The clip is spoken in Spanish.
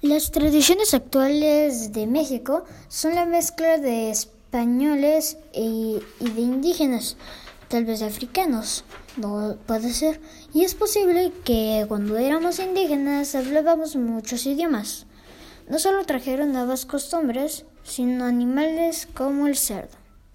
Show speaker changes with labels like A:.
A: Las tradiciones actuales de México son la mezcla de españoles e, y, de indígenas, tal vez africanos, no puede ser. Y es posible que cuando éramos indígenas hablábamos muchos idiomas. No solo trajeron nuevas costumbres, sino animales como el cerdo.